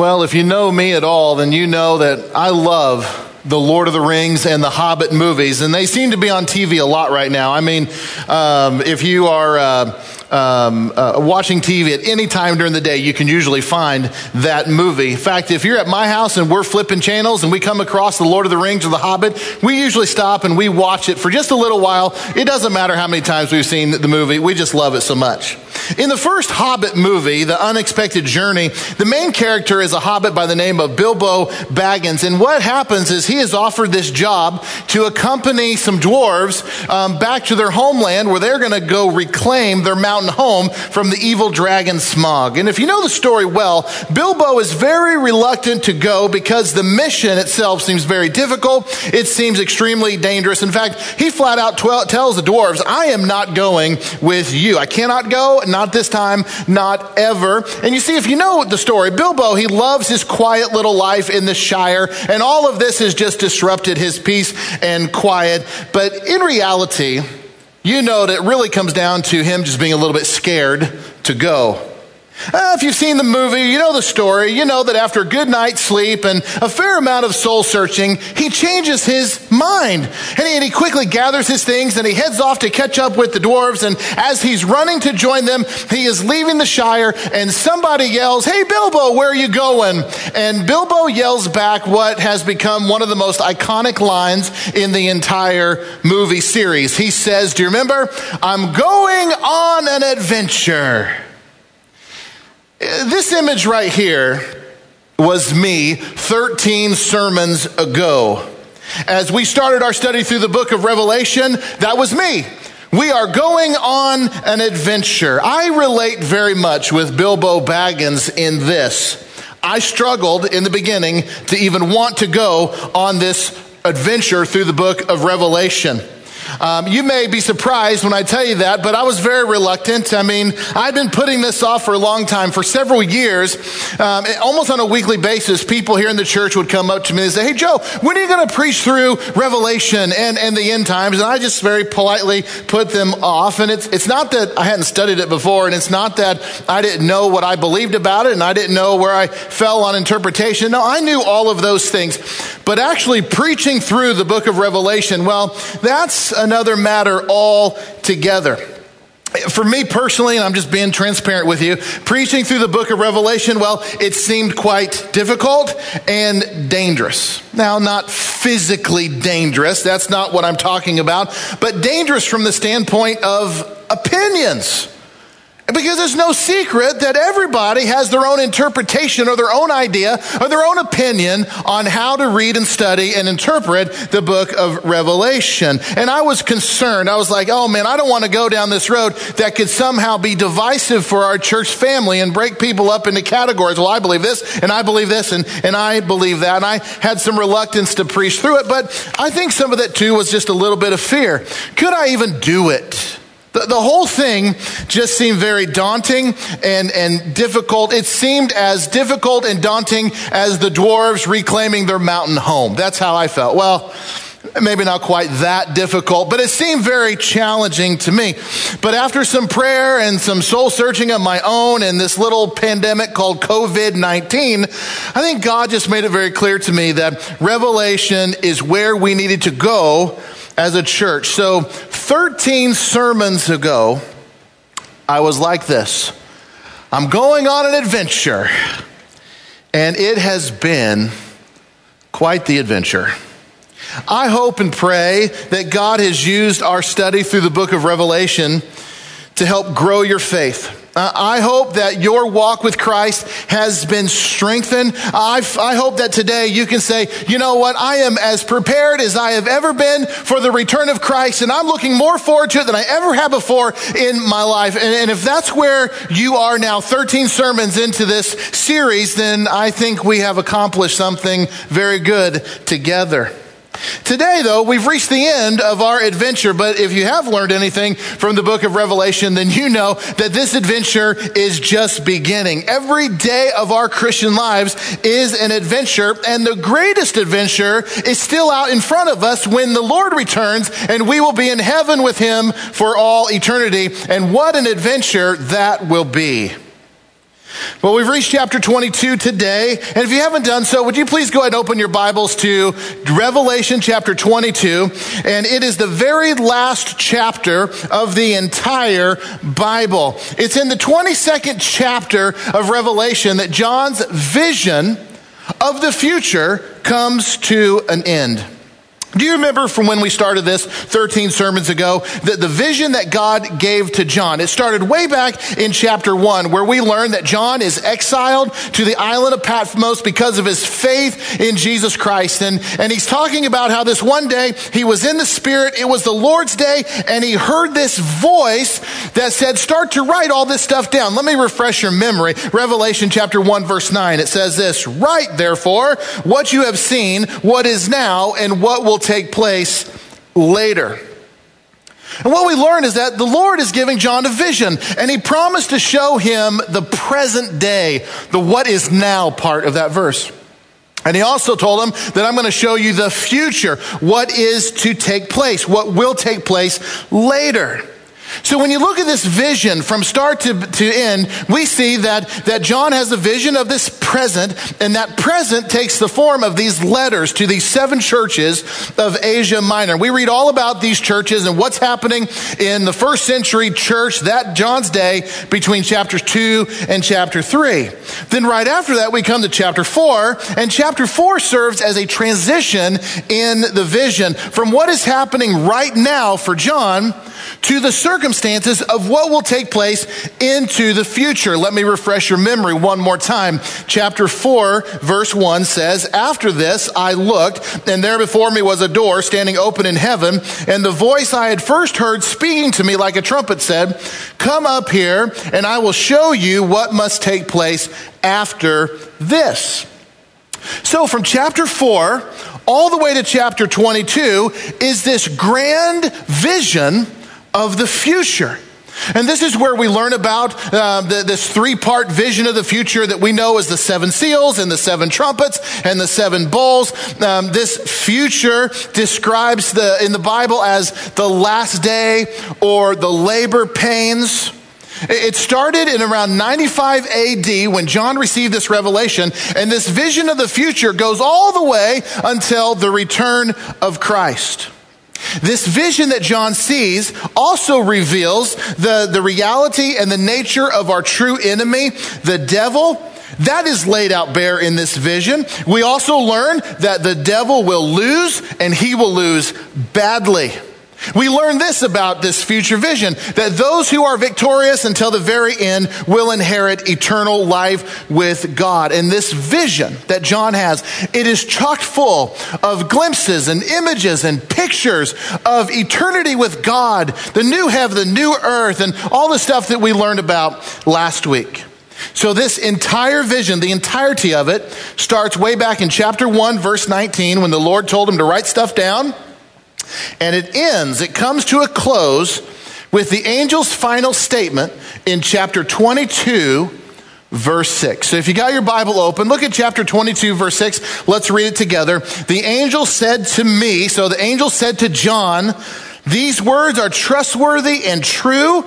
Well, if you know me at all, then you know that I love the Lord of the Rings and the Hobbit movies, and they seem to be on TV a lot right now. I mean, um, if you are uh, um, uh, watching TV at any time during the day, you can usually find that movie. In fact, if you're at my house and we're flipping channels and we come across the Lord of the Rings or the Hobbit, we usually stop and we watch it for just a little while. It doesn't matter how many times we've seen the movie, we just love it so much. In the first Hobbit movie, The Unexpected Journey, the main character is a hobbit by the name of Bilbo Baggins. And what happens is he is offered this job to accompany some dwarves um, back to their homeland where they're going to go reclaim their mountain home from the evil dragon Smaug. And if you know the story well, Bilbo is very reluctant to go because the mission itself seems very difficult. It seems extremely dangerous. In fact, he flat out tw- tells the dwarves, I am not going with you. I cannot go, not this time, not ever. And you see, if you know the story, Bilbo, he loves his quiet little life in the Shire, and all of this has just disrupted his peace and quiet. But in reality, you know that it really comes down to him just being a little bit scared to go. Uh, if you've seen the movie, you know the story. You know that after a good night's sleep and a fair amount of soul searching, he changes his mind. And he, and he, quickly gathers his things and he heads off to catch up with the dwarves. And as he's running to join them, he is leaving the Shire and somebody yells, Hey, Bilbo, where are you going? And Bilbo yells back what has become one of the most iconic lines in the entire movie series. He says, Do you remember? I'm going on an adventure. This image right here was me 13 sermons ago. As we started our study through the book of Revelation, that was me. We are going on an adventure. I relate very much with Bilbo Baggins in this. I struggled in the beginning to even want to go on this adventure through the book of Revelation. Um, you may be surprised when I tell you that, but I was very reluctant. I mean, I've been putting this off for a long time. For several years, um, almost on a weekly basis, people here in the church would come up to me and say, Hey, Joe, when are you going to preach through Revelation and, and the end times? And I just very politely put them off. And it's, it's not that I hadn't studied it before, and it's not that I didn't know what I believed about it, and I didn't know where I fell on interpretation. No, I knew all of those things. But actually preaching through the book of Revelation, well, that's another matter altogether. For me personally, and I'm just being transparent with you, preaching through the book of Revelation, well, it seemed quite difficult and dangerous. Now, not physically dangerous, that's not what I'm talking about, but dangerous from the standpoint of opinions. Because there's no secret that everybody has their own interpretation or their own idea or their own opinion on how to read and study and interpret the book of Revelation. And I was concerned. I was like, oh man, I don't want to go down this road that could somehow be divisive for our church family and break people up into categories. Well, I believe this and I believe this and, and I believe that. And I had some reluctance to preach through it, but I think some of that too was just a little bit of fear. Could I even do it? The, the, whole thing just seemed very daunting and, and difficult. It seemed as difficult and daunting as the dwarves reclaiming their mountain home. That's how I felt. Well, maybe not quite that difficult, but it seemed very challenging to me. But after some prayer and some soul searching of my own and this little pandemic called COVID 19, I think God just made it very clear to me that Revelation is where we needed to go as a church. So, 13 sermons ago, I was like this I'm going on an adventure, and it has been quite the adventure. I hope and pray that God has used our study through the book of Revelation to help grow your faith uh, I hope that your walk with Christ has been strengthened. I, I hope that today you can say, you know what? I am as prepared as I have ever been for the return of Christ, and I'm looking more forward to it than I ever have before in my life. And, and if that's where you are now, 13 sermons into this series, then I think we have accomplished something very good together. Today, though, we've reached the end of our adventure, but if you have learned anything from the book of Revelation, then you know that this adventure is just beginning. Every day of our Christian lives is an adventure, and the greatest adventure is still out in front of us when the Lord returns and we will be in heaven with Him for all eternity. And what an adventure that will be. Well, we've reached chapter 22 today. And if you haven't done so, would you please go ahead and open your Bibles to Revelation chapter 22? And it is the very last chapter of the entire Bible. It's in the 22nd chapter of Revelation that John's vision of the future comes to an end. Do you remember from when we started this 13 sermons ago that the vision that God gave to John? It started way back in chapter 1 where we learned that John is exiled to the island of Patmos because of his faith in Jesus Christ. And, and he's talking about how this one day he was in the Spirit, it was the Lord's day, and he heard this voice that said, Start to write all this stuff down. Let me refresh your memory. Revelation chapter 1, verse 9. It says this Write, therefore, what you have seen, what is now, and what will take place later. And what we learn is that the Lord is giving John a vision, and he promised to show him the present day, the what is now part of that verse. And he also told him that I'm going to show you the future, what is to take place, what will take place later. So when you look at this vision from start to, to end, we see that, that John has a vision of this present, and that present takes the form of these letters to these seven churches of Asia Minor. We read all about these churches and what's happening in the first century church that John's day between chapters two and chapter three. Then right after that, we come to chapter four, and chapter four serves as a transition in the vision from what is happening right now for John to the circumstances of what will take place into the future. Let me refresh your memory one more time. Chapter 4, verse 1 says, After this I looked, and there before me was a door standing open in heaven, and the voice I had first heard speaking to me like a trumpet said, Come up here, and I will show you what must take place after this. So from chapter 4 all the way to chapter 22 is this grand vision of the future. And this is where we learn about uh, the, this three part vision of the future that we know as the seven seals and the seven trumpets and the seven bowls. Um, this future describes the, in the Bible as the last day or the labor pains. It started in around 95 AD when John received this revelation, and this vision of the future goes all the way until the return of Christ. This vision that John sees also reveals the, the reality and the nature of our true enemy, the devil. That is laid out bare in this vision. We also learn that the devil will lose and he will lose badly. We learn this about this future vision that those who are victorious until the very end will inherit eternal life with God. And this vision that John has, it is chock full of glimpses and images and pictures of eternity with God, the new heaven, the new earth, and all the stuff that we learned about last week. So, this entire vision, the entirety of it, starts way back in chapter 1, verse 19, when the Lord told him to write stuff down. And it ends, it comes to a close with the angel's final statement in chapter 22, verse 6. So if you got your Bible open, look at chapter 22, verse 6. Let's read it together. The angel said to me, so the angel said to John, These words are trustworthy and true.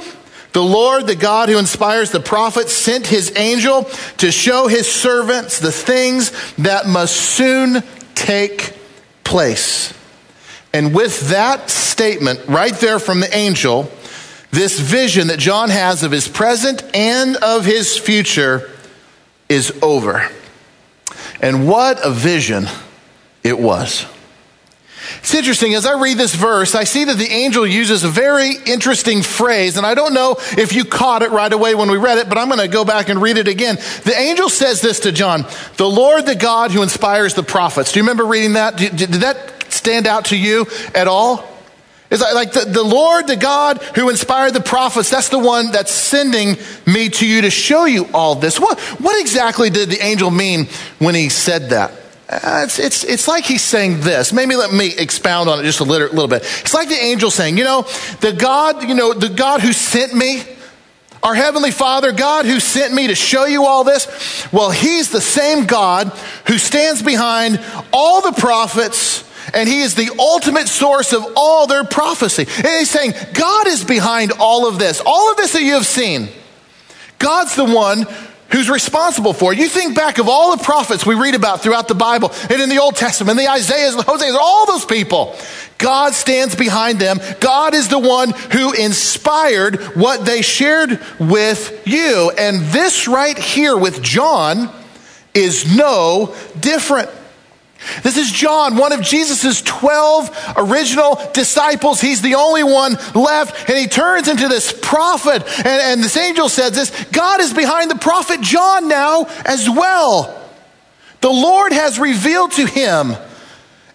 The Lord, the God who inspires the prophets, sent his angel to show his servants the things that must soon take place. And with that statement right there from the angel, this vision that John has of his present and of his future is over. And what a vision it was. It's interesting, as I read this verse, I see that the angel uses a very interesting phrase, and I don't know if you caught it right away when we read it, but I'm going to go back and read it again. The angel says this to John The Lord, the God who inspires the prophets. Do you remember reading that? Did, did that stand out to you at all? It's like the, the Lord, the God who inspired the prophets, that's the one that's sending me to you to show you all this. What, what exactly did the angel mean when he said that? Uh, it's, it's, it's like he's saying this. Maybe let me expound on it just a little, little bit. It's like the angel saying, you know, the God, you know, the God who sent me, our Heavenly Father, God who sent me to show you all this, well, He's the same God who stands behind all the prophets and he is the ultimate source of all their prophecy. And he's saying, God is behind all of this. All of this that you have seen. God's the one who's responsible for it. You think back of all the prophets we read about throughout the Bible and in the Old Testament, the Isaiahs, the Hoseas, all those people. God stands behind them. God is the one who inspired what they shared with you. And this right here with John is no different. This is John, one of Jesus' 12 original disciples. He's the only one left, and he turns into this prophet. And, and this angel says this God is behind the prophet John now as well. The Lord has revealed to him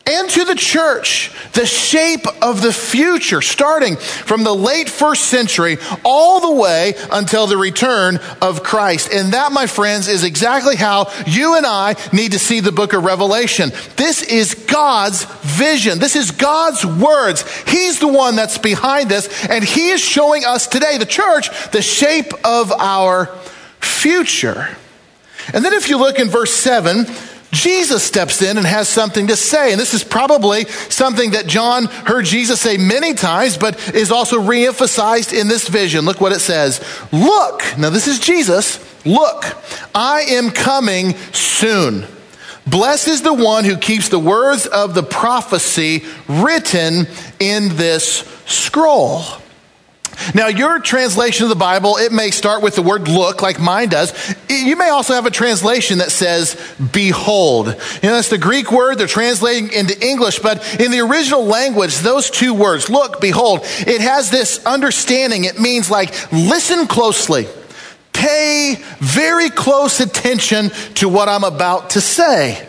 and to the church the shape of the future, starting from the late first century all the way until the return of Christ. And that, my friends, is exactly how you and I need to see the book of Revelation. This is God's vision. This is God's words. He's the one that's behind this, and He is showing us today, the church, the shape of our future. And then if you look in verse 7, Jesus steps in and has something to say. And this is probably something that John heard Jesus say many times, but is also reemphasized in this vision. Look what it says. Look, now this is Jesus. Look, I am coming soon. Blessed is the one who keeps the words of the prophecy written in this scroll. Now, your translation of the Bible, it may start with the word look, like mine does. You may also have a translation that says behold. You know, that's the Greek word. They're translating into English, but in the original language, those two words, look, behold, it has this understanding. It means like listen closely. Pay very close attention to what I'm about to say.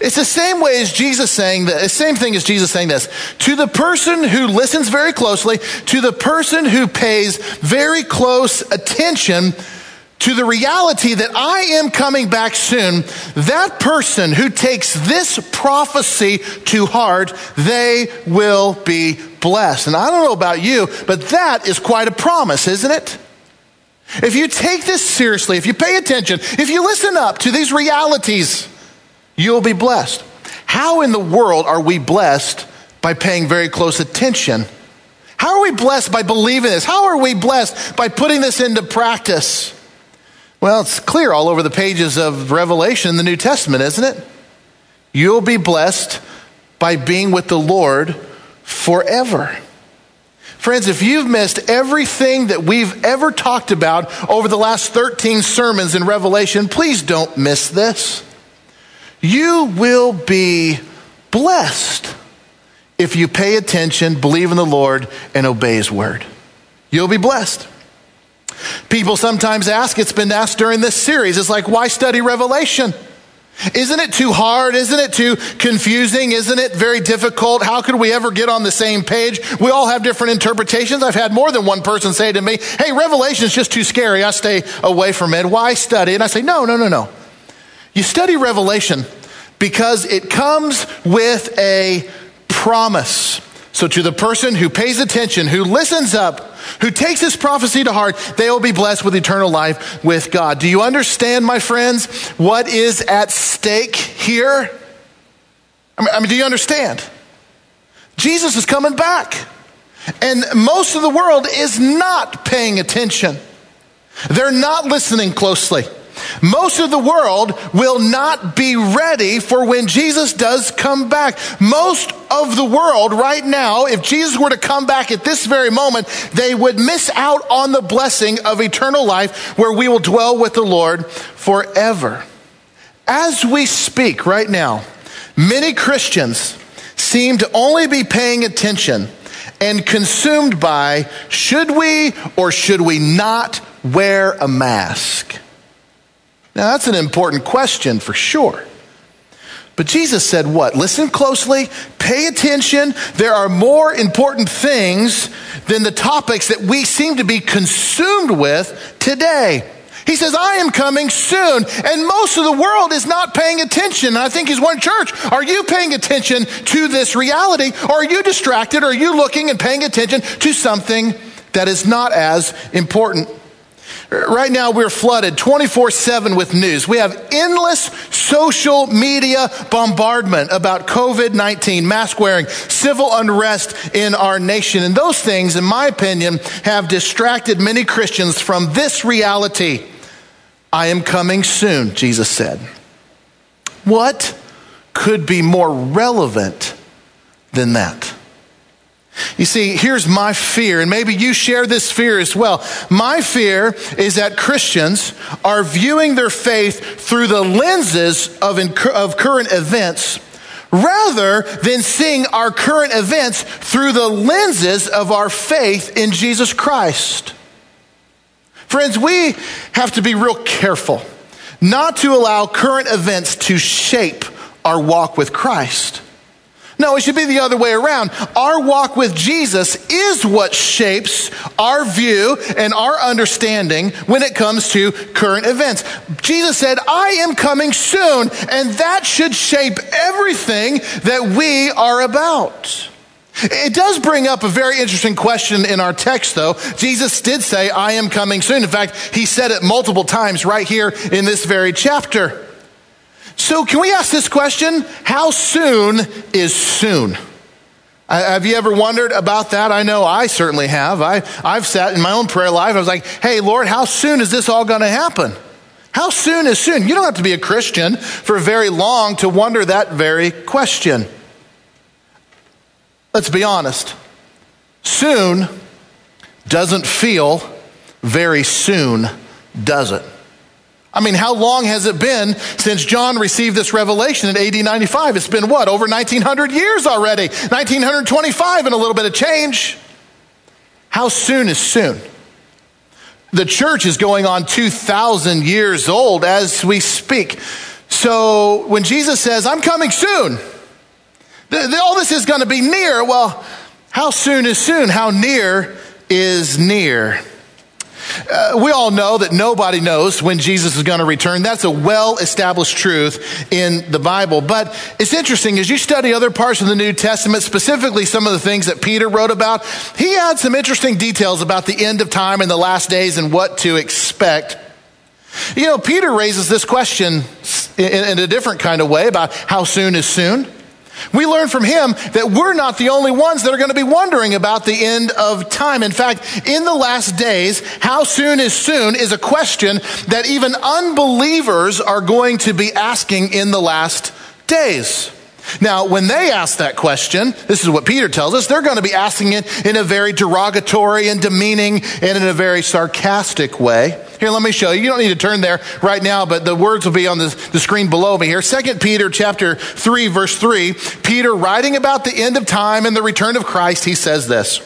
It's the same way as Jesus saying the same thing as Jesus saying this. To the person who listens very closely, to the person who pays very close attention to the reality that I am coming back soon, that person who takes this prophecy to heart, they will be blessed. And I don't know about you, but that is quite a promise, isn't it? If you take this seriously, if you pay attention, if you listen up to these realities, you'll be blessed. How in the world are we blessed by paying very close attention? How are we blessed by believing this? How are we blessed by putting this into practice? Well, it's clear all over the pages of Revelation in the New Testament, isn't it? You'll be blessed by being with the Lord forever. Friends, if you've missed everything that we've ever talked about over the last 13 sermons in Revelation, please don't miss this. You will be blessed if you pay attention, believe in the Lord, and obey His word. You'll be blessed. People sometimes ask, it's been asked during this series, it's like, why study Revelation? Isn't it too hard? Isn't it too confusing? Isn't it very difficult? How could we ever get on the same page? We all have different interpretations. I've had more than one person say to me, Hey, Revelation is just too scary. I stay away from it. Why study? And I say, No, no, no, no. You study Revelation because it comes with a promise. So, to the person who pays attention, who listens up, who takes this prophecy to heart, they will be blessed with eternal life with God. Do you understand, my friends, what is at stake here? I mean, I mean do you understand? Jesus is coming back. And most of the world is not paying attention. They're not listening closely. Most of the world will not be ready for when Jesus does come back. Most of the world right now, if Jesus were to come back at this very moment, they would miss out on the blessing of eternal life where we will dwell with the Lord forever. As we speak right now, many Christians seem to only be paying attention and consumed by should we or should we not wear a mask? Now, that's an important question for sure. But Jesus said what? Listen closely, pay attention. There are more important things than the topics that we seem to be consumed with today. He says, I am coming soon. And most of the world is not paying attention. And I think he's one church. Are you paying attention to this reality? Or are you distracted? Or are you looking and paying attention to something that is not as important? Right now, we're flooded 24 7 with news. We have endless social media bombardment about COVID 19, mask wearing, civil unrest in our nation. And those things, in my opinion, have distracted many Christians from this reality I am coming soon, Jesus said. What could be more relevant than that? You see, here's my fear, and maybe you share this fear as well. My fear is that Christians are viewing their faith through the lenses of, of current events rather than seeing our current events through the lenses of our faith in Jesus Christ. Friends, we have to be real careful not to allow current events to shape our walk with Christ. No, it should be the other way around. Our walk with Jesus is what shapes our view and our understanding when it comes to current events. Jesus said, I am coming soon, and that should shape everything that we are about. It does bring up a very interesting question in our text, though. Jesus did say, I am coming soon. In fact, he said it multiple times right here in this very chapter. So, can we ask this question? How soon is soon? Uh, have you ever wondered about that? I know I certainly have. I, I've sat in my own prayer life. I was like, hey, Lord, how soon is this all going to happen? How soon is soon? You don't have to be a Christian for very long to wonder that very question. Let's be honest. Soon doesn't feel very soon, does it? I mean, how long has it been since John received this revelation in AD 95? It's been what, over 1900 years already? 1925 and a little bit of change. How soon is soon? The church is going on 2,000 years old as we speak. So when Jesus says, I'm coming soon, all this is going to be near. Well, how soon is soon? How near is near? Uh, we all know that nobody knows when Jesus is going to return. That's a well established truth in the Bible. But it's interesting as you study other parts of the New Testament, specifically some of the things that Peter wrote about, he had some interesting details about the end of time and the last days and what to expect. You know, Peter raises this question in, in a different kind of way about how soon is soon. We learn from him that we're not the only ones that are going to be wondering about the end of time. In fact, in the last days, how soon is soon is a question that even unbelievers are going to be asking in the last days. Now, when they ask that question, this is what Peter tells us, they're going to be asking it in a very derogatory and demeaning and in a very sarcastic way. Here, let me show you. You don't need to turn there right now, but the words will be on the, the screen below me here. Second Peter chapter 3, verse 3. Peter, writing about the end of time and the return of Christ, he says this.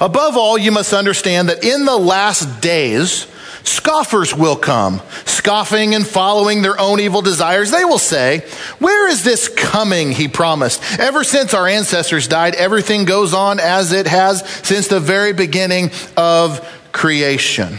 Above all, you must understand that in the last days, Scoffers will come, scoffing and following their own evil desires. They will say, Where is this coming he promised? Ever since our ancestors died, everything goes on as it has since the very beginning of creation.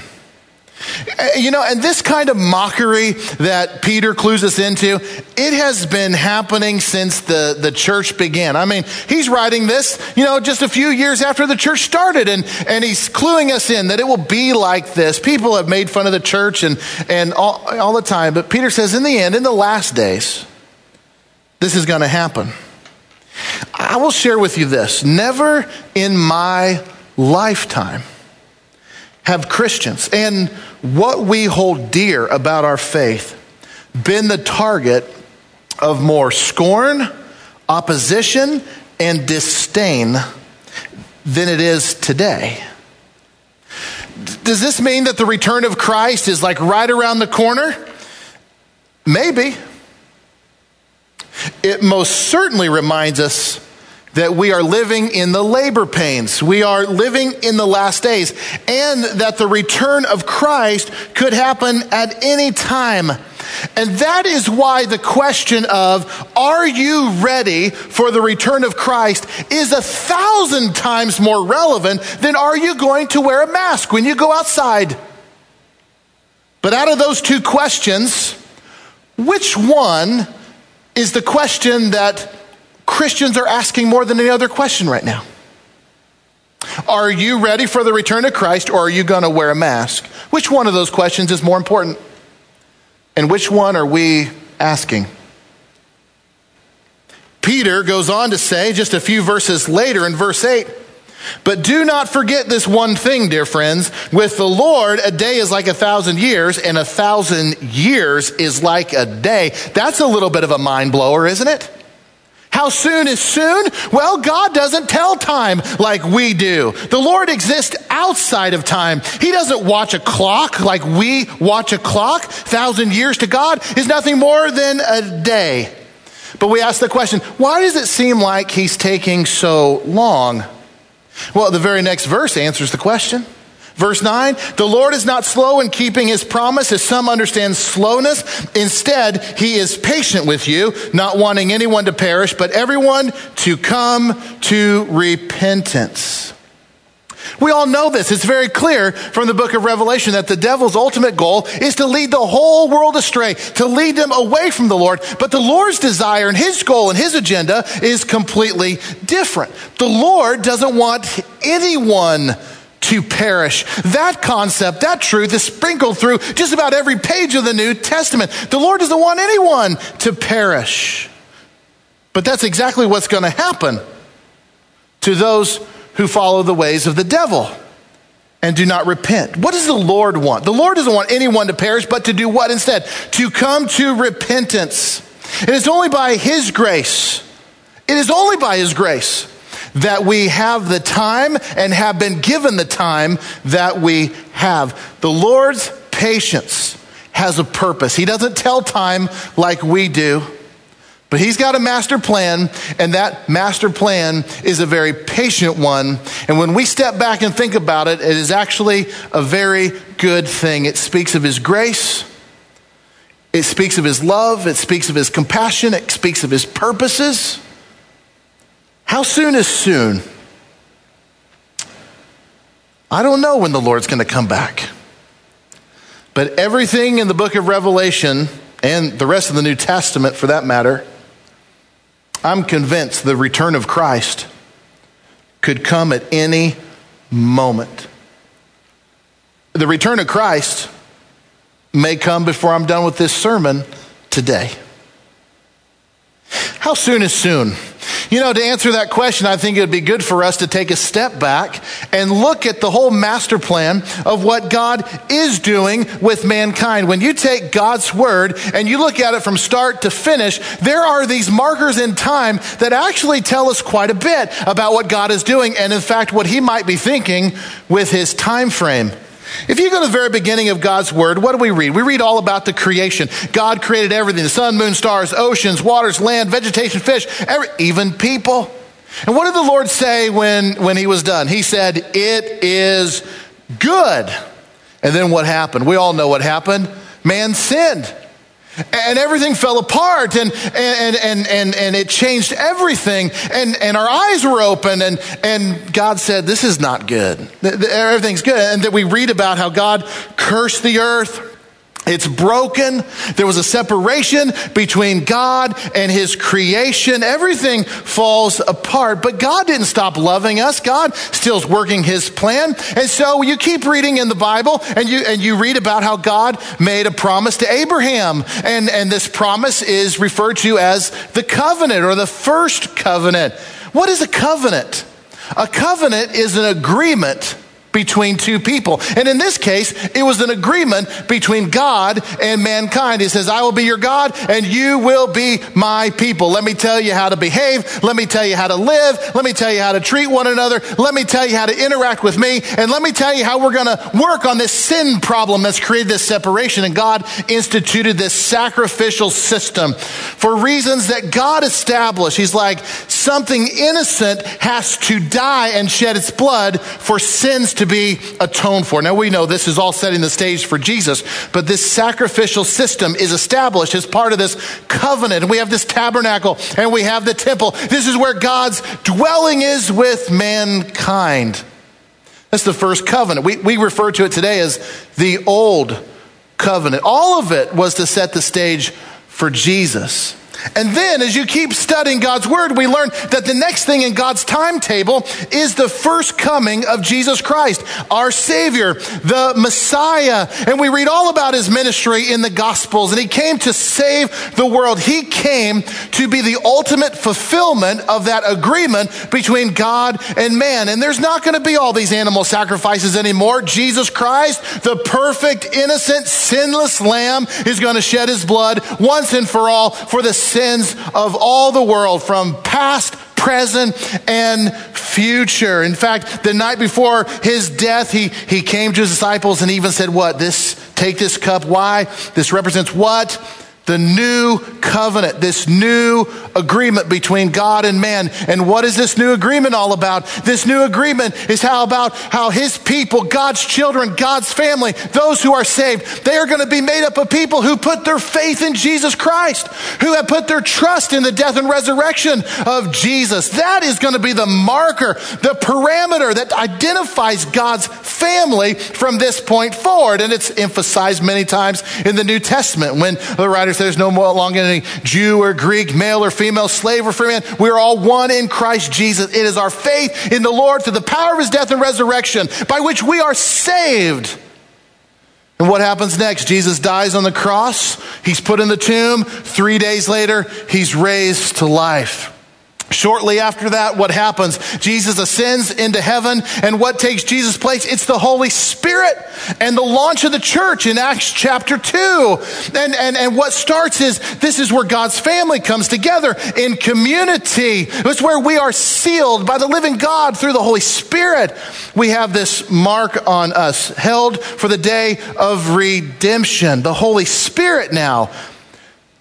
Eh, you know, and this kind of mockery that Peter clues us into, it has been happening since the, the church began. I mean, he's writing this, you know, just a few years after the church started, and, and he's cluing us in that it will be like this. People have made fun of the church and, and all, all the time, but Peter says, in the end, in the last days, this is going to happen. I will share with you this never in my lifetime have Christians and what we hold dear about our faith been the target of more scorn, opposition, and disdain than it is today. Does this mean that the return of Christ is like right around the corner? Maybe. It most certainly reminds us that we are living in the labor pains. We are living in the last days, and that the return of Christ could happen at any time. And that is why the question of, are you ready for the return of Christ is a thousand times more relevant than are you going to wear a mask when you go outside? But out of those two questions, which one is the question that Christians are asking more than any other question right now. Are you ready for the return of Christ or are you going to wear a mask? Which one of those questions is more important? And which one are we asking? Peter goes on to say, just a few verses later in verse 8, But do not forget this one thing, dear friends. With the Lord, a day is like a thousand years, and a thousand years is like a day. That's a little bit of a mind blower, isn't it? How soon is soon? Well, God doesn't tell time like we do. The Lord exists outside of time. He doesn't watch a clock like we watch a clock. Thousand years to God is nothing more than a day. But we ask the question, why does it seem like He's taking so long? Well, the very next verse answers the question. Verse 9, the Lord is not slow in keeping his promise, as some understand slowness. Instead, he is patient with you, not wanting anyone to perish, but everyone to come to repentance. We all know this. It's very clear from the book of Revelation that the devil's ultimate goal is to lead the whole world astray, to lead them away from the Lord. But the Lord's desire and his goal and his agenda is completely different. The Lord doesn't want anyone to perish. That concept, that truth is sprinkled through just about every page of the New Testament. The Lord doesn't want anyone to perish. But that's exactly what's going to happen to those who follow the ways of the devil and do not repent. What does the Lord want? The Lord doesn't want anyone to perish, but to do what instead? To come to repentance. It's only by His grace. It is only by His grace that we have the time and have been given the time that we have. The Lord's patience has a purpose. He doesn't tell time like we do. But he's got a master plan, and that master plan is a very patient one. And when we step back and think about it, it is actually a very good thing. It speaks of his grace, it speaks of his love, it speaks of his compassion, it speaks of his purposes. How soon is soon? I don't know when the Lord's going to come back. But everything in the book of Revelation and the rest of the New Testament, for that matter, I'm convinced the return of Christ could come at any moment. The return of Christ may come before I'm done with this sermon today. How soon is soon? You know, to answer that question, I think it would be good for us to take a step back and look at the whole master plan of what God is doing with mankind. When you take God's word and you look at it from start to finish, there are these markers in time that actually tell us quite a bit about what God is doing and in fact what he might be thinking with his time frame. If you go to the very beginning of God's word, what do we read? We read all about the creation. God created everything the sun, moon, stars, oceans, waters, land, vegetation, fish, every, even people. And what did the Lord say when, when he was done? He said, It is good. And then what happened? We all know what happened. Man sinned and everything fell apart and, and, and, and, and it changed everything. And, and our eyes were open and, and god said this is not good. Everything's good. And then we read about how god cursed the earth it's broken. There was a separation between God and his creation. Everything falls apart, but God didn't stop loving us. God still's working his plan. And so you keep reading in the Bible and you, and you read about how God made a promise to Abraham. And, and this promise is referred to as the covenant or the first covenant. What is a covenant? A covenant is an agreement between two people. And in this case, it was an agreement between God and mankind. He says, I will be your God and you will be my people. Let me tell you how to behave. Let me tell you how to live. Let me tell you how to treat one another. Let me tell you how to interact with me. And let me tell you how we're going to work on this sin problem that's created this separation. And God instituted this sacrificial system for reasons that God established. He's like, something innocent has to die and shed its blood for sins to be atoned for. Now we know this is all setting the stage for Jesus, but this sacrificial system is established as part of this covenant. And we have this tabernacle and we have the temple. This is where God's dwelling is with mankind. That's the first covenant. We, we refer to it today as the old covenant. All of it was to set the stage for Jesus. And then, as you keep studying God's Word, we learn that the next thing in God's timetable is the first coming of Jesus Christ, our Savior, the Messiah. And we read all about His ministry in the Gospels, and He came to save the world. He came to be the ultimate fulfillment of that agreement between God and man. And there's not going to be all these animal sacrifices anymore. Jesus Christ, the perfect, innocent, sinless Lamb, is going to shed His blood once and for all for the sins of all the world from past, present, and future. In fact, the night before his death, he, he came to his disciples and even said, What? This, take this cup. Why? This represents what? The new covenant, this new agreement between God and man. And what is this new agreement all about? This new agreement is how about how his people, God's children, God's family, those who are saved, they are going to be made up of people who put their faith in Jesus Christ, who have put their trust in the death and resurrection of Jesus. That is going to be the marker, the parameter that identifies God's family from this point forward. And it's emphasized many times in the New Testament when the writers there's no more longer any Jew or Greek, male or female, slave or free man. We're all one in Christ Jesus. It is our faith in the Lord through the power of his death and resurrection by which we are saved. And what happens next? Jesus dies on the cross. He's put in the tomb. Three days later, he's raised to life. Shortly after that, what happens? Jesus ascends into heaven, and what takes Jesus' place? It's the Holy Spirit and the launch of the church in Acts chapter 2. And, and, and what starts is this is where God's family comes together in community. It's where we are sealed by the living God through the Holy Spirit. We have this mark on us, held for the day of redemption. The Holy Spirit now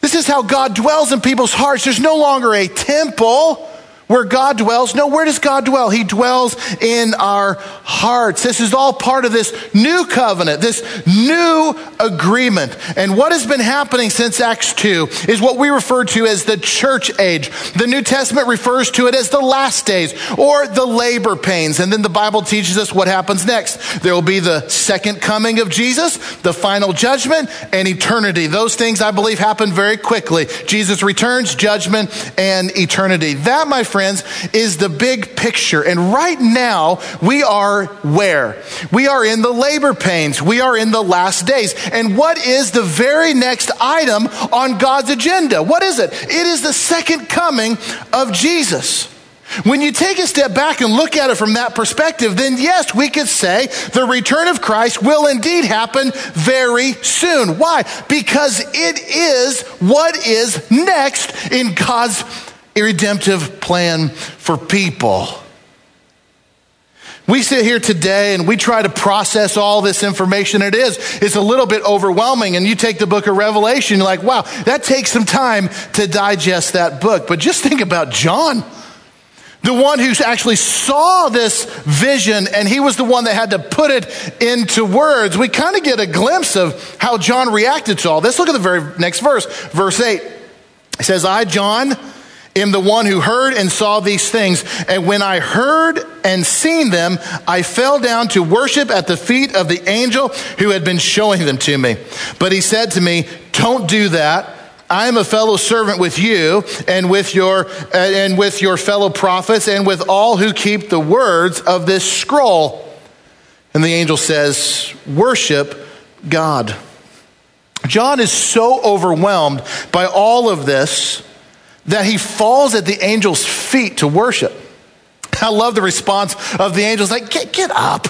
this is how God dwells in people's hearts. There's no longer a temple where God dwells. No, where does God dwell? He dwells in our hearts. This is all part of this new covenant, this new agreement. And what has been happening since Acts 2 is what we refer to as the church age. The New Testament refers to it as the last days or the labor pains. And then the Bible teaches us what happens next. There will be the second coming of Jesus, the final judgment, and eternity. Those things I believe happen very quickly. Jesus returns, judgment, and eternity. That, my friends, is the big picture. And right now, we are where? We are in the labor pains. We are in the last days. And what is the very next item on God's agenda? What is it? It is the second coming of Jesus. When you take a step back and look at it from that perspective, then yes, we could say the return of Christ will indeed happen very soon. Why? Because it is what is next in God's redemptive plan for people. We sit here today and we try to process all this information. It is, it's a little bit overwhelming. And you take the book of Revelation, you're like, wow, that takes some time to digest that book. But just think about John, the one who actually saw this vision and he was the one that had to put it into words. We kind of get a glimpse of how John reacted to all this. Look at the very next verse, verse 8. It says, I, John, am the one who heard and saw these things. And when I heard and seen them, I fell down to worship at the feet of the angel who had been showing them to me. But he said to me, Don't do that. I am a fellow servant with you and with your and with your fellow prophets and with all who keep the words of this scroll. And the angel says, "Worship God." John is so overwhelmed by all of this that he falls at the angel's feet to worship. I love the response of the angels like, get, get up.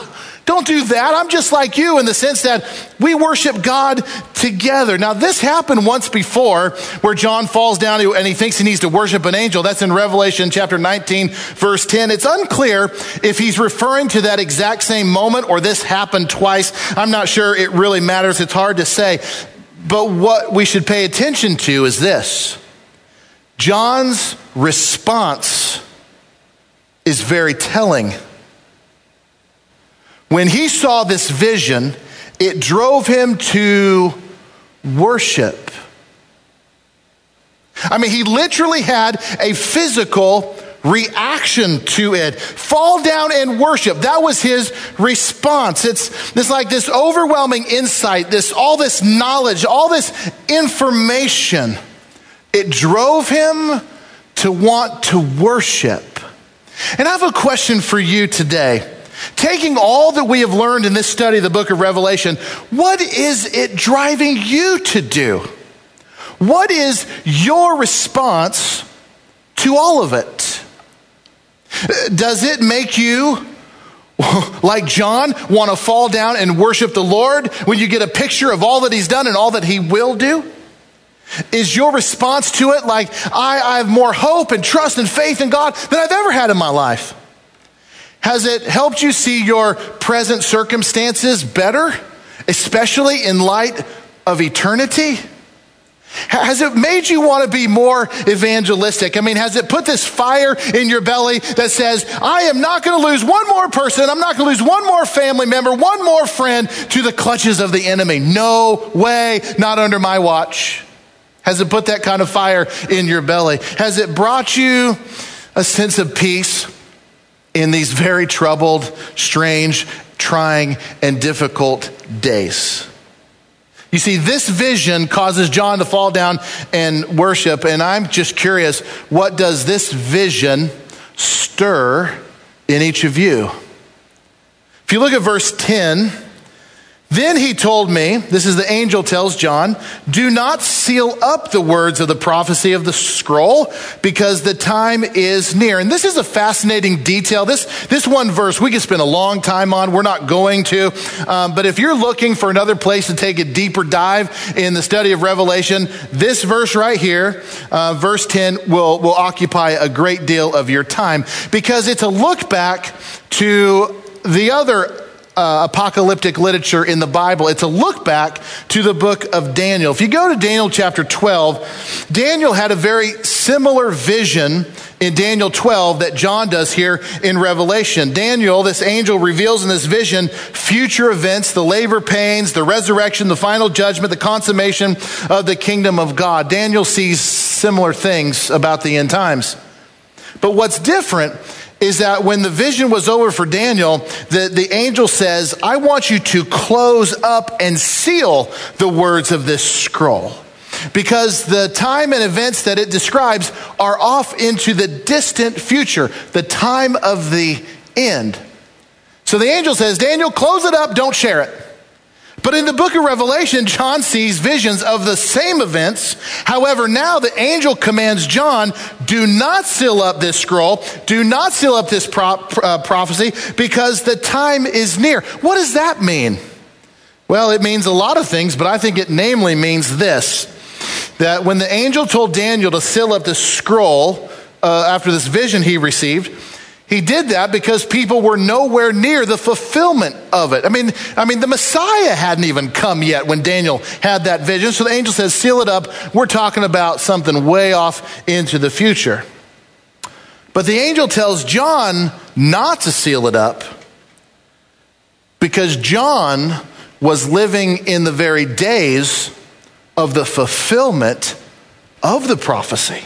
Don't do that. I'm just like you in the sense that we worship God together. Now, this happened once before where John falls down and he thinks he needs to worship an angel. That's in Revelation chapter 19, verse 10. It's unclear if he's referring to that exact same moment or this happened twice. I'm not sure it really matters. It's hard to say. But what we should pay attention to is this John's response is very telling. When he saw this vision, it drove him to worship. I mean, he literally had a physical reaction to it. Fall down and worship. That was his response. It's, it's like this overwhelming insight, this, all this knowledge, all this information it drove him to want to worship. And I have a question for you today. Taking all that we have learned in this study of the book of Revelation, what is it driving you to do? What is your response to all of it? Does it make you, like John, want to fall down and worship the Lord when you get a picture of all that he's done and all that he will do? Is your response to it like, I, I have more hope and trust and faith in God than I've ever had in my life? Has it helped you see your present circumstances better, especially in light of eternity? Has it made you want to be more evangelistic? I mean, has it put this fire in your belly that says, I am not going to lose one more person, I'm not going to lose one more family member, one more friend to the clutches of the enemy? No way, not under my watch. Has it put that kind of fire in your belly? Has it brought you a sense of peace in these very troubled, strange, trying, and difficult days? You see, this vision causes John to fall down and worship, and I'm just curious what does this vision stir in each of you? If you look at verse 10, then he told me, this is the angel tells John, do not seal up the words of the prophecy of the scroll because the time is near. And this is a fascinating detail. This, this one verse we could spend a long time on. We're not going to. Um, but if you're looking for another place to take a deeper dive in the study of Revelation, this verse right here, uh, verse 10, will, will occupy a great deal of your time because it's a look back to the other uh, apocalyptic literature in the Bible. It's a look back to the book of Daniel. If you go to Daniel chapter 12, Daniel had a very similar vision in Daniel 12 that John does here in Revelation. Daniel, this angel, reveals in this vision future events, the labor pains, the resurrection, the final judgment, the consummation of the kingdom of God. Daniel sees similar things about the end times. But what's different is that when the vision was over for Daniel, the, the angel says, I want you to close up and seal the words of this scroll. Because the time and events that it describes are off into the distant future, the time of the end. So the angel says, Daniel, close it up, don't share it. But in the book of Revelation, John sees visions of the same events. However, now the angel commands John, do not seal up this scroll, do not seal up this uh, prophecy, because the time is near. What does that mean? Well, it means a lot of things, but I think it namely means this that when the angel told Daniel to seal up the scroll uh, after this vision he received, he did that because people were nowhere near the fulfillment of it. I mean, I mean, the Messiah hadn't even come yet when Daniel had that vision. So the angel says, seal it up. We're talking about something way off into the future. But the angel tells John not to seal it up because John was living in the very days of the fulfillment of the prophecy.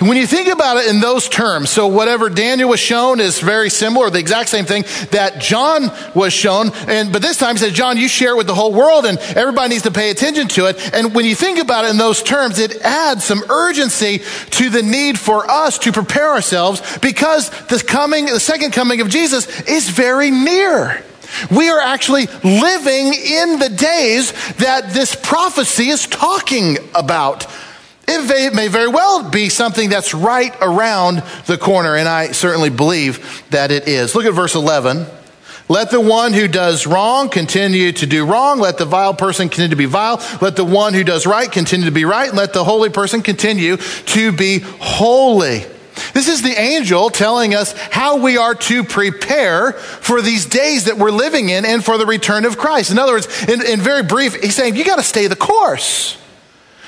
When you think about it in those terms, so whatever Daniel was shown is very similar, the exact same thing that John was shown. And, but this time he says, John, you share it with the whole world and everybody needs to pay attention to it. And when you think about it in those terms, it adds some urgency to the need for us to prepare ourselves because the coming, the second coming of Jesus is very near. We are actually living in the days that this prophecy is talking about. It may very well be something that's right around the corner, and I certainly believe that it is. Look at verse 11. Let the one who does wrong continue to do wrong. Let the vile person continue to be vile. Let the one who does right continue to be right. Let the holy person continue to be holy. This is the angel telling us how we are to prepare for these days that we're living in and for the return of Christ. In other words, in, in very brief, he's saying you got to stay the course.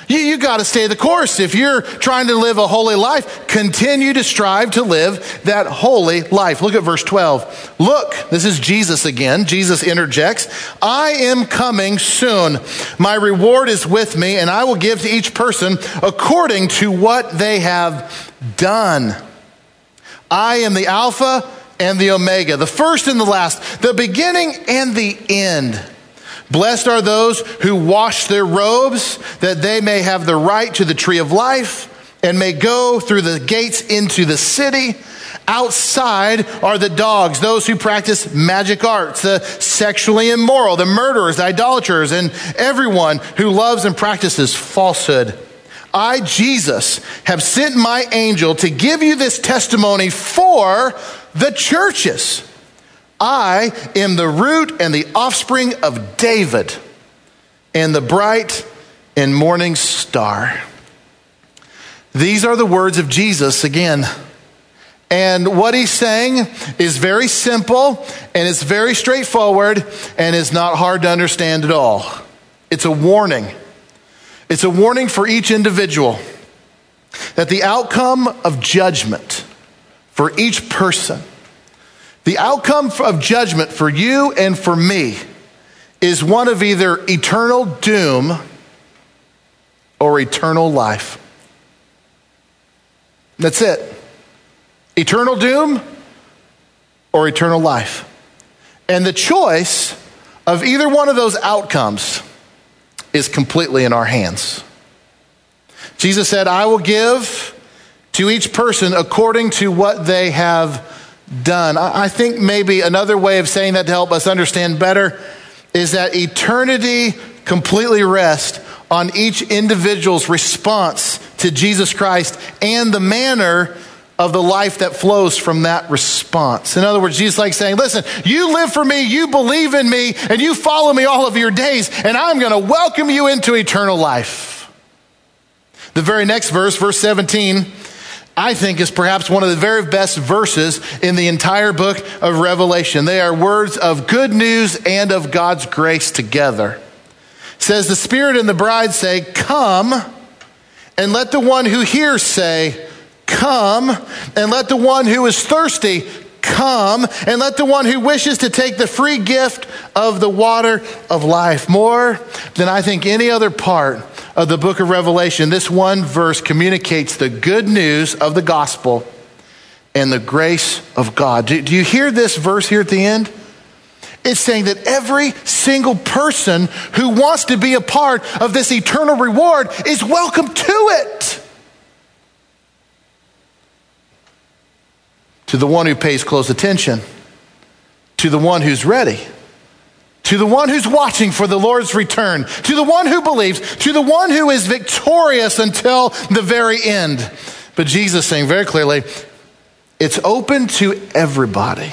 You, you got to stay the course. If you're trying to live a holy life, continue to strive to live that holy life. Look at verse 12. Look, this is Jesus again. Jesus interjects, I am coming soon. My reward is with me, and I will give to each person according to what they have done. I am the Alpha and the Omega, the first and the last, the beginning and the end. Blessed are those who wash their robes, that they may have the right to the tree of life and may go through the gates into the city. Outside are the dogs, those who practice magic arts, the sexually immoral, the murderers, the idolaters, and everyone who loves and practices falsehood. I, Jesus, have sent my angel to give you this testimony for the churches. I am the root and the offspring of David and the bright and morning star. These are the words of Jesus again. And what he's saying is very simple and it's very straightforward and is not hard to understand at all. It's a warning. It's a warning for each individual that the outcome of judgment for each person the outcome of judgment for you and for me is one of either eternal doom or eternal life. That's it. Eternal doom or eternal life. And the choice of either one of those outcomes is completely in our hands. Jesus said, I will give to each person according to what they have done. I think maybe another way of saying that to help us understand better is that eternity completely rests on each individual's response to Jesus Christ and the manner of the life that flows from that response. In other words, Jesus like saying, listen, you live for me, you believe in me, and you follow me all of your days, and I'm going to welcome you into eternal life. The very next verse, verse 17, I think is perhaps one of the very best verses in the entire book of Revelation. They are words of good news and of God's grace together. It says the Spirit and the bride say, Come, and let the one who hears say, Come, and let the one who is thirsty come, and let the one who wishes to take the free gift of the water of life. More than I think any other part of the book of Revelation, this one verse communicates the good news of the gospel and the grace of God. Do, do, you hear this verse here at the end? It's saying that every single person who wants to be a part of this eternal reward is welcome to it. To the one who pays close attention, to the one who's ready to the one who's watching for the Lord's return, to the one who believes, to the one who is victorious until the very end. But Jesus saying very clearly, it's open to everybody.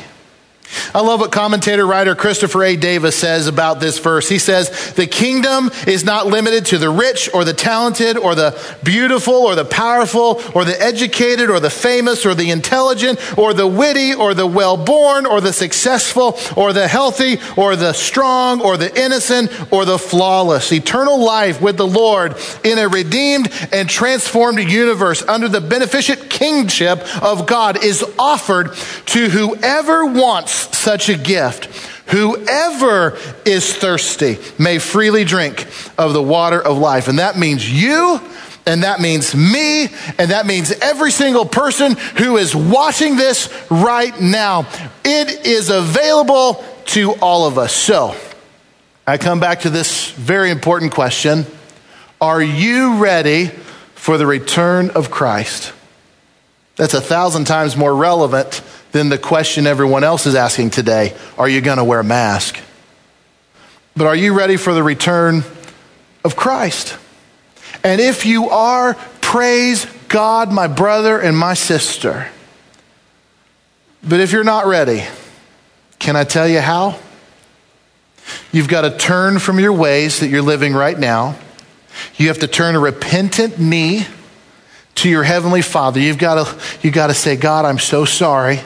I love what commentator writer Christopher A. Davis says about this verse. He says, The kingdom is not limited to the rich or the talented or the beautiful or the powerful or the educated or the famous or the intelligent or the witty or the well born or the successful or the healthy or the strong or the innocent or the flawless. Eternal life with the Lord in a redeemed and transformed universe under the beneficent kingship of God is offered to whoever wants such a gift. Whoever is thirsty may freely drink of the water of life. And that means you, and that means me, and that means every single person who is watching this right now. It is available to all of us. So, I come back to this very important question Are you ready for the return of Christ? That's a thousand times more relevant than the question everyone else is asking today Are you going to wear a mask? But are you ready for the return of Christ? And if you are, praise God, my brother and my sister. But if you're not ready, can I tell you how? You've got to turn from your ways that you're living right now. You have to turn a repentant knee to your heavenly Father. You've got to, you've got to say, God, I'm so sorry.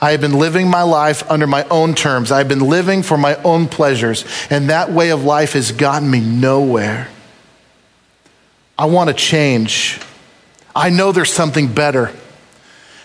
I have been living my life under my own terms. I've been living for my own pleasures. And that way of life has gotten me nowhere. I want to change. I know there's something better.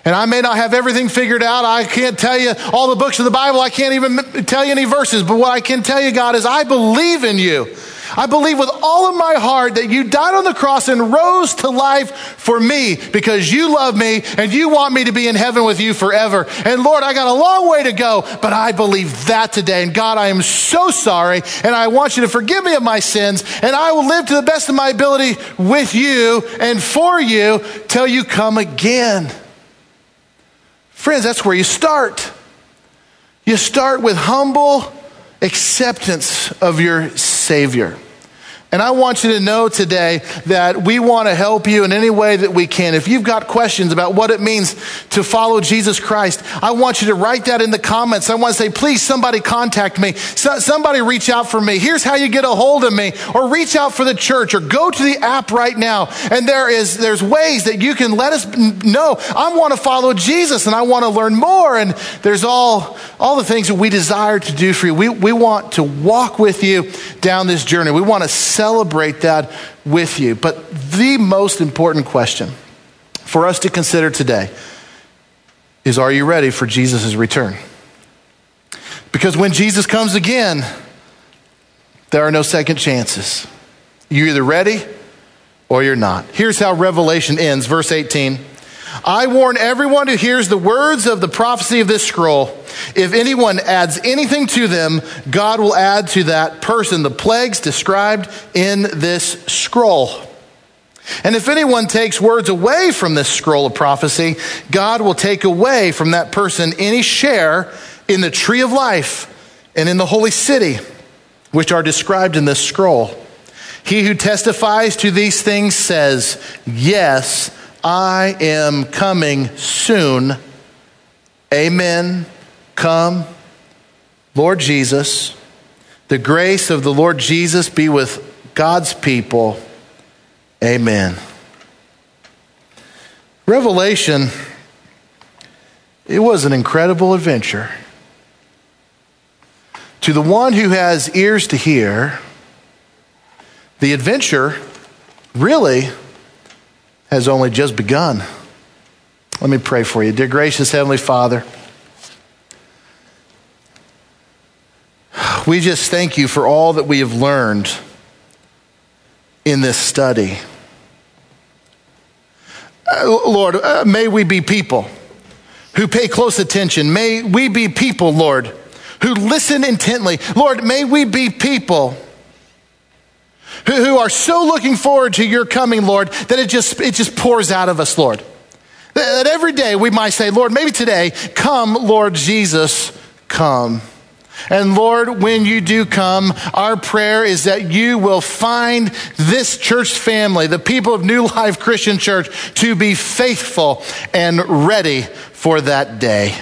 And I may not have everything figured out. I can't tell you all the books of the Bible. I can't even tell you any verses. But what I can tell you, God, is I believe in you. I believe with all of my heart that you died on the cross and rose to life for me because you love me and you want me to be in heaven with you forever. And Lord, I got a long way to go, but I believe that today. And God, I am so sorry and I want you to forgive me of my sins and I will live to the best of my ability with you and for you till you come again. Friends, that's where you start. You start with humble acceptance of your Savior. And I want you to know today that we want to help you in any way that we can. If you've got questions about what it means to follow Jesus Christ, I want you to write that in the comments. I want to say, please, somebody contact me. So, somebody reach out for me. Here's how you get a hold of me. Or reach out for the church or go to the app right now. And there is, there's ways that you can let us know, I want to follow Jesus and I want to learn more. And there's all, all the things that we desire to do for you. We, we want to walk with you down this journey. We want to celebrate that with you. But the most important question for us to consider today is Are you ready for Jesus' return? Because when Jesus comes again, there are no second chances. You're either ready or you're not. Here's how Revelation ends, verse 18. I warn everyone who hears the words of the prophecy of this scroll. If anyone adds anything to them, God will add to that person the plagues described in this scroll. And if anyone takes words away from this scroll of prophecy, God will take away from that person any share in the tree of life and in the holy city, which are described in this scroll. He who testifies to these things says, Yes, I am coming soon. Amen. Come, Lord Jesus. The grace of the Lord Jesus be with God's people. Amen. Revelation, it was an incredible adventure. To the one who has ears to hear, the adventure really has only just begun. Let me pray for you. Dear gracious Heavenly Father, we just thank you for all that we have learned in this study. Uh, Lord, uh, may we be people who pay close attention. May we be people, Lord, who listen intently. Lord, may we be people who, are so looking forward to your coming, Lord, that it just, it just pours out of us, Lord. That every day we might say, Lord, maybe today, come, Lord Jesus, come. And Lord, when you do come, our prayer is that you will find this church family, the people of New Life Christian Church, to be faithful and ready for that day.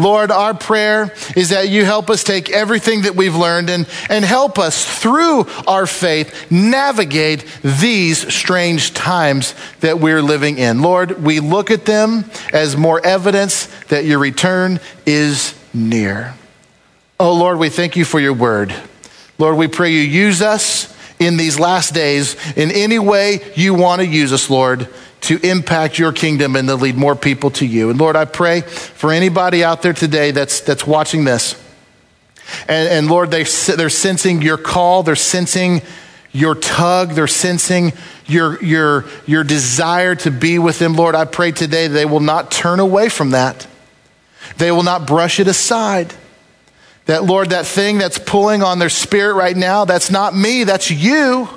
Lord, our prayer is that you help us take everything that we've learned and, and help us through our faith navigate these strange times that we're living in. Lord, we look at them as more evidence that your return is near. Oh, Lord, we thank you for your word. Lord, we pray you use us in these last days in any way you want to use us, Lord to impact your kingdom and to lead more people to you. And Lord, I pray for anybody out there today that's, that's watching this. And, and Lord, they, they're sensing your call, they're sensing your tug, they're sensing your, your, your desire to be with them. Lord, I pray today they will not turn away from that. They will not brush it aside. That, Lord, that thing that's pulling on their spirit right now, that's not me, that's you.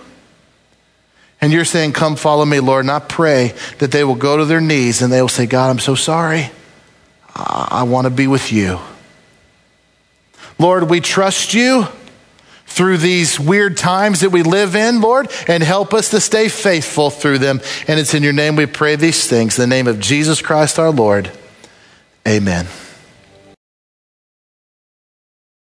And you're saying, Come follow me, Lord. And I pray that they will go to their knees and they will say, God, I'm so sorry. I want to be with you. Lord, we trust you through these weird times that we live in, Lord, and help us to stay faithful through them. And it's in your name we pray these things, in the name of Jesus Christ our Lord. Amen.